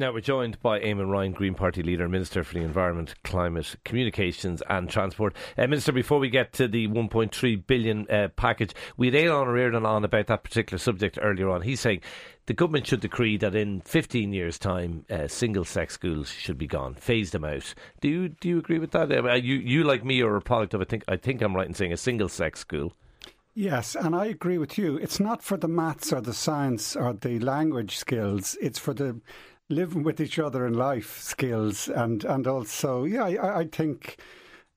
Now we're joined by Eamon Ryan, Green Party leader, Minister for the Environment, Climate, Communications and Transport. Uh, Minister, before we get to the 1.3 billion uh, package, we had Aodhán Ó Ríordáin on about that particular subject earlier on. He's saying the government should decree that in 15 years' time, uh, single-sex schools should be gone, phase them out. Do you do you agree with that? Uh, you you like me are a product of I think I think I'm right in saying a single-sex school. Yes, and I agree with you. It's not for the maths or the science or the language skills. It's for the living with each other in life skills and and also yeah I, I think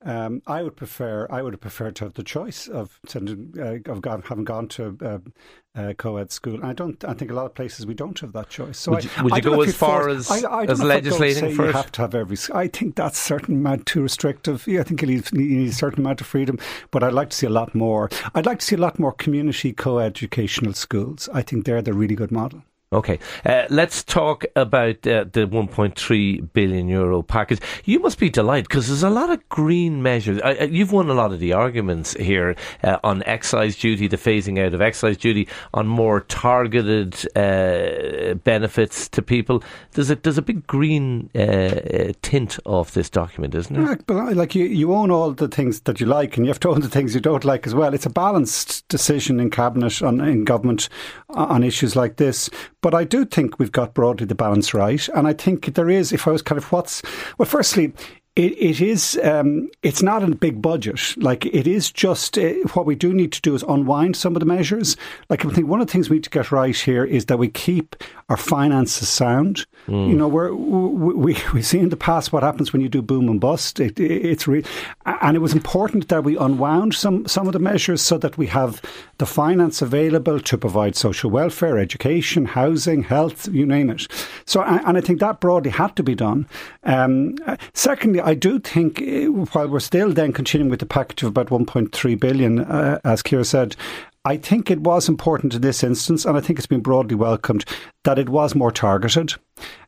um, I would prefer. I would have preferred to have the choice of sending, uh, of gone, having gone to uh, uh, co-ed school. And I don't. I think a lot of places we don't have that choice. So would you, would you go as far as I, I as legislating for you have to have every. I think that's certain amount too restrictive. Yeah, I think you need, you need a certain amount of freedom. But I'd like to see a lot more. I'd like to see a lot more community co-educational schools. I think they're the really good model. Okay, uh, let's talk about uh, the 1.3 billion euro package. You must be delighted because there's a lot of green measures. You've won a lot of the arguments here uh, on excise duty, the phasing out of excise duty, on more targeted uh, benefits to people. There's a there's a big green uh, tint of this document, isn't there? But like you, you own all the things that you like, and you have to own the things you don't like as well. It's a balanced decision in cabinet on in government on issues like this. But I do think we've got broadly the balance right. And I think there is, if I was kind of what's, well, firstly, it, it is. Um, it's not a big budget. Like it is just uh, what we do need to do is unwind some of the measures. Like I think one of the things we need to get right here is that we keep our finances sound. Mm. You know, we're, we we see in the past what happens when you do boom and bust. It, it, it's re- and it was important that we unwound some some of the measures so that we have the finance available to provide social welfare, education, housing, health, you name it. So, and I think that broadly had to be done. Um, secondly, I do think eh, while we're still then continuing with the package of about 1.3 billion, uh, as Ciara said, I think it was important in this instance, and I think it's been broadly welcomed, that it was more targeted.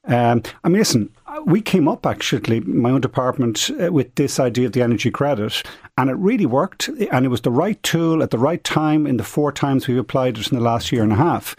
Um, I mean, listen, we came up actually, my own department, uh, with this idea of the energy credit, and it really worked. And it was the right tool at the right time in the four times we've applied it in the last year and a half.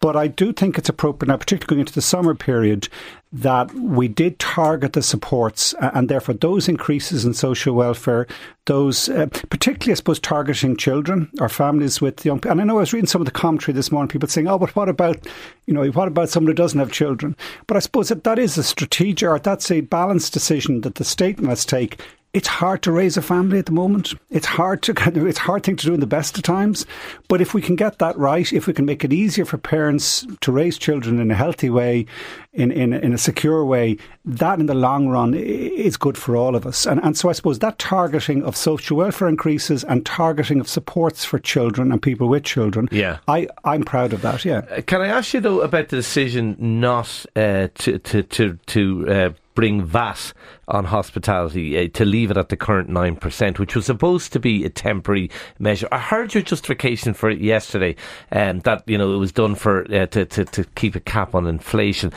But I do think it's appropriate now, particularly going into the summer period, that we did target the supports and therefore those increases in social welfare, those uh, particularly, I suppose, targeting children or families with young people. And I know I was reading some of the commentary this morning, people saying, oh, but what about, you know, what about someone who doesn't have children? But I suppose that that is a strategic or that's a balanced decision that the state must take it's hard to raise a family at the moment. It's hard to kind of, it's a hard thing to do in the best of times. But if we can get that right, if we can make it easier for parents to raise children in a healthy way, in, in, in a secure way, that in the long run is good for all of us. And, and so I suppose that targeting of social welfare increases and targeting of supports for children and people with children, yeah. I, I'm proud of that, yeah. Uh, can I ask you though about the decision not uh, to, to, to, to uh, bring VAT on hospitality uh, to leave it at the current 9%, which was supposed to be a temporary measure. I heard your justification for it yesterday, um, that, you know, it was done for, uh, to, to, to keep a cap on inflation.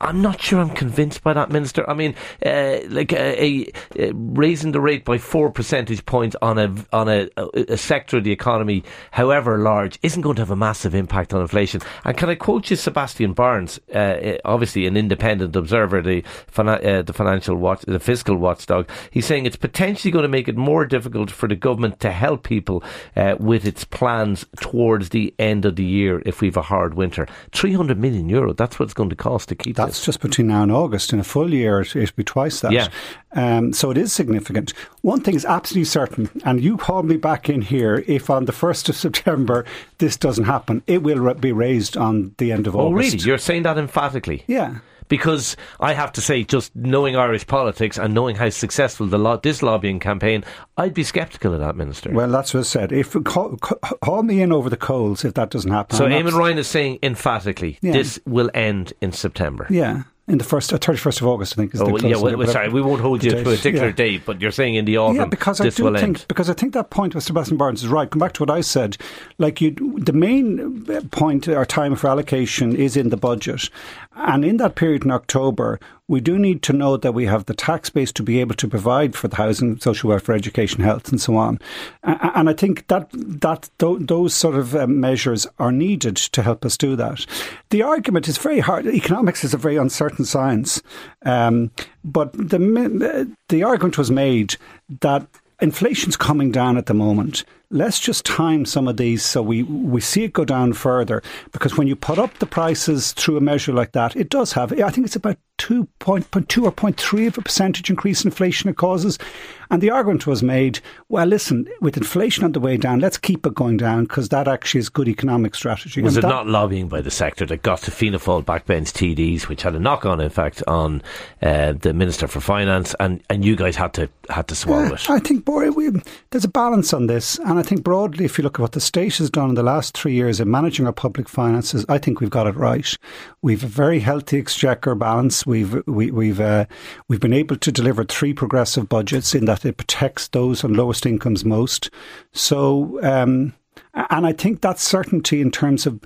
I'm not sure I'm convinced by that, Minister. I mean, uh, like a, a, raising the rate by four percentage points on a on a, a, sector of the economy, however large, isn't going to have a massive impact on inflation. And can I quote you, Sebastian Barnes, uh, obviously an independent observer, the uh, the financial watch, the fiscal watchdog. He's saying it's potentially going to make it more difficult for the government to help people uh, with its plans towards the end of the year if we've a hard winter. Three hundred million euro. That's what it's going to cost to keep that's just between now and August. In a full year, it, will be twice that. Yeah. Um, so it is significant. One thing is absolutely certain, and you call me back in here if on the 1st of September this doesn't happen. It will be raised on the end of oh, August. Oh, really? You're saying that emphatically? Yeah because I have to say, just knowing Irish politics and knowing how successful the lo- this lobbying campaign, I'd be sceptical of that, Minister. Well, that's what I said. If call, call me in over the coals if that doesn't happen. So Eamon Ryan is saying emphatically, yeah. this will end in September. Yeah. In the first, uh, 31st of August, I think. Is oh, the yeah, well, sorry, we won't hold you to a particular yeah. date, but you're saying in the autumn. Yeah, because I do think end. because I think that point with Sebastian Barnes is right. Come back to what I said. Like you, the main point or time for allocation is in the budget, and in that period in October, we do need to know that we have the tax base to be able to provide for the housing, social welfare, education, health, and so on. And I think that that those sort of um, measures are needed to help us do that. The argument is very hard. Economics is a very uncertain science, um, but the the argument was made that inflation's coming down at the moment let's just time some of these so we, we see it go down further. Because when you put up the prices through a measure like that, it does have, I think it's about 2.2 or 0.3 of a percentage increase in inflation it causes. And the argument was made, well, listen, with inflation on the way down, let's keep it going down because that actually is good economic strategy. Was and it that, not lobbying by the sector that got to Fianna Fáil backbench TDs, which had a knock-on effect on uh, the Minister for Finance, and, and you guys had to had to swallow uh, it? I think, boy, we, there's a balance on this. And I think broadly, if you look at what the state has done in the last three years in managing our public finances, I think we've got it right. We've a very healthy exchequer balance. We've we, we've uh, we've been able to deliver three progressive budgets in that it protects those on lowest incomes most. So. Um, and I think that certainty in terms of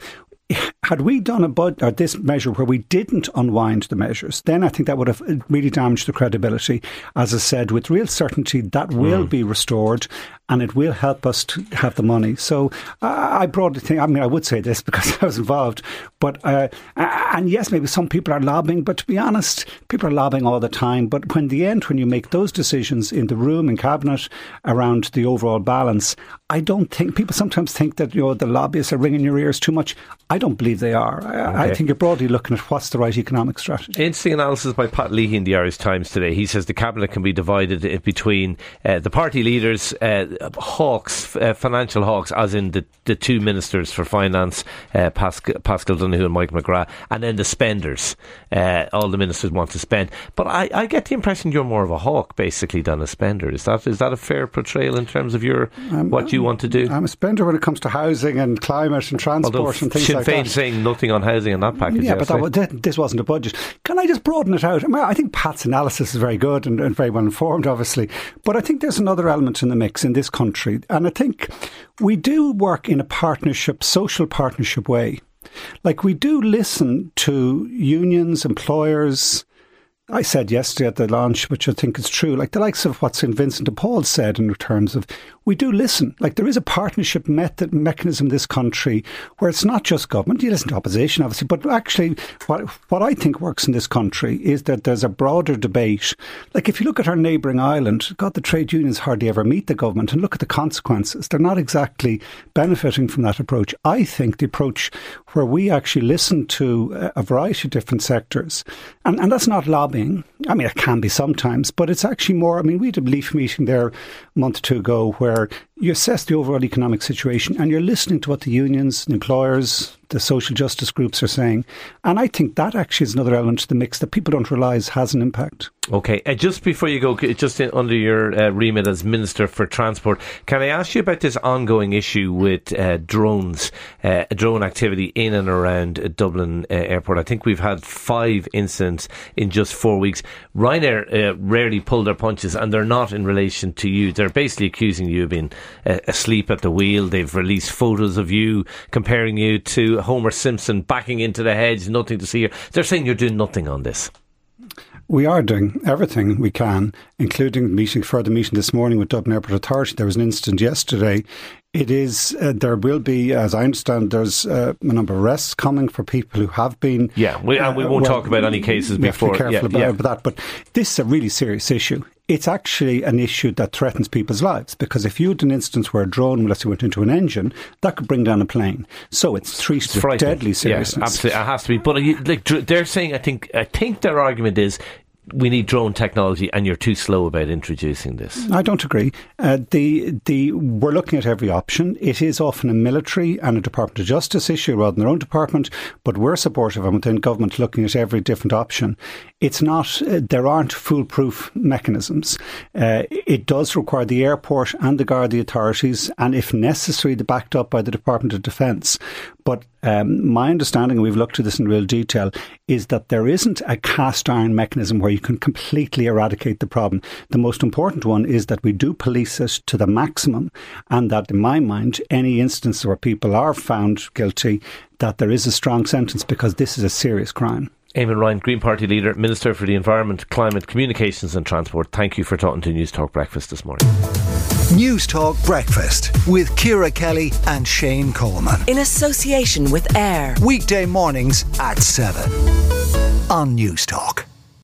had we done a bud, or this measure where we didn't unwind the measures, then I think that would have really damaged the credibility. As I said, with real certainty, that will mm. be restored and it will help us to have the money. So uh, I broadly think, I mean, I would say this because I was involved, but, uh, and yes, maybe some people are lobbying, but to be honest, people are lobbying all the time. But when the end, when you make those decisions in the room, in cabinet, around the overall balance, I don't think people sometimes think that, you know, the lobbyists are ringing your ears too much. I don't believe they are. I, okay. I think you're broadly looking at what's the right economic strategy. Interesting analysis by Pat Leahy in the Irish Times today. He says the cabinet can be divided between uh, the party leaders, uh, hawks, uh, financial hawks, as in the, the two ministers for finance, uh, Paschal Donohoe and Mike McGrath, and then the spenders. Uh, all the ministers want to spend. But I, I, get the impression you're more of a hawk, basically, than a spender. Is that is that a fair portrayal in terms of your um, what you want to do? I'm a spender when it comes to housing and climate and transport Although and things Sinn like Féin that. Saying nothing on housing in that package. Yeah, but that, this wasn't a budget. Can I just broaden it out? I, mean, I think Pat's analysis is very good and, and very well informed, obviously. But I think there's another element in the mix in this country. And I think we do work in a partnership, social partnership way. Like we do listen to unions, employers, I said yesterday at the launch, which I think is true, like the likes of what St. Vincent de Paul said in terms of we do listen. Like there is a partnership method mechanism in this country where it's not just government. You listen to opposition, obviously, but actually, what what I think works in this country is that there's a broader debate. Like if you look at our neighbouring island, God, the trade unions hardly ever meet the government, and look at the consequences. They're not exactly benefiting from that approach. I think the approach where we actually listen to uh, a variety of different sectors, and, and that's not lobbying. I mean, it can be sometimes, but it's actually more. I mean, we had a LEEF meeting there a month or two ago where where you assess the overall economic situation and you're listening to what the unions, the employers, the social justice groups are saying. And I think that actually is another element to the mix that people don't realise has an impact. Okay, uh, just before you go, just in, under your uh, remit as Minister for Transport, can I ask you about this ongoing issue with uh, drones, uh, drone activity in and around Dublin uh, Airport? I think we've had five incidents in just four weeks. Ryanair uh, rarely pull their punches, and they're not in relation to you. They're basically accusing you of being asleep at the wheel. They've released photos of you comparing you to Homer Simpson backing into the hedge, nothing to see here. They're saying you're doing nothing on this. We are doing everything we can, including meeting further meeting this morning with Dublin Airport Authority. There was an incident yesterday. It is uh, there will be, as I understand, there's uh, a number of arrests coming for people who have been. Yeah, we, and we won't well, talk about any cases we before. Have to be careful yeah, about, yeah. that, but this is a really serious issue it's actually an issue that threatens people's lives because if you had an instance where a drone, let's say, went into an engine, that could bring down a plane. So it's treated with deadly seriousness. Yeah, absolutely, it has to be. But you, like they're saying, I think, I think their argument is we need drone technology, and you're too slow about introducing this. I don't agree. Uh, the the we're looking at every option. It is often a military and a Department of Justice issue rather than their own department, but we're supportive and within government looking at every different option. It's not. Uh, there aren't foolproof mechanisms. Uh, it does require the airport and the Garda authorities, and if necessary, the backed up by the Department of Defence. But um, my understanding, and we've looked at this in real detail, is that there isn't a cast iron mechanism where you can completely eradicate the problem. The most important one is that we do police it to the maximum, and that, in my mind, any instance where people are found guilty, that there is a strong sentence because this is a serious crime. Eamon Ryan, Green Party leader, Minister for the Environment, Climate, Communications and Transport. Thank you for talking to News Talk Breakfast this morning. News Talk Breakfast with Ciara Kelly and Shane Coleman. In association with AIR. Weekday mornings at 7 on News Talk.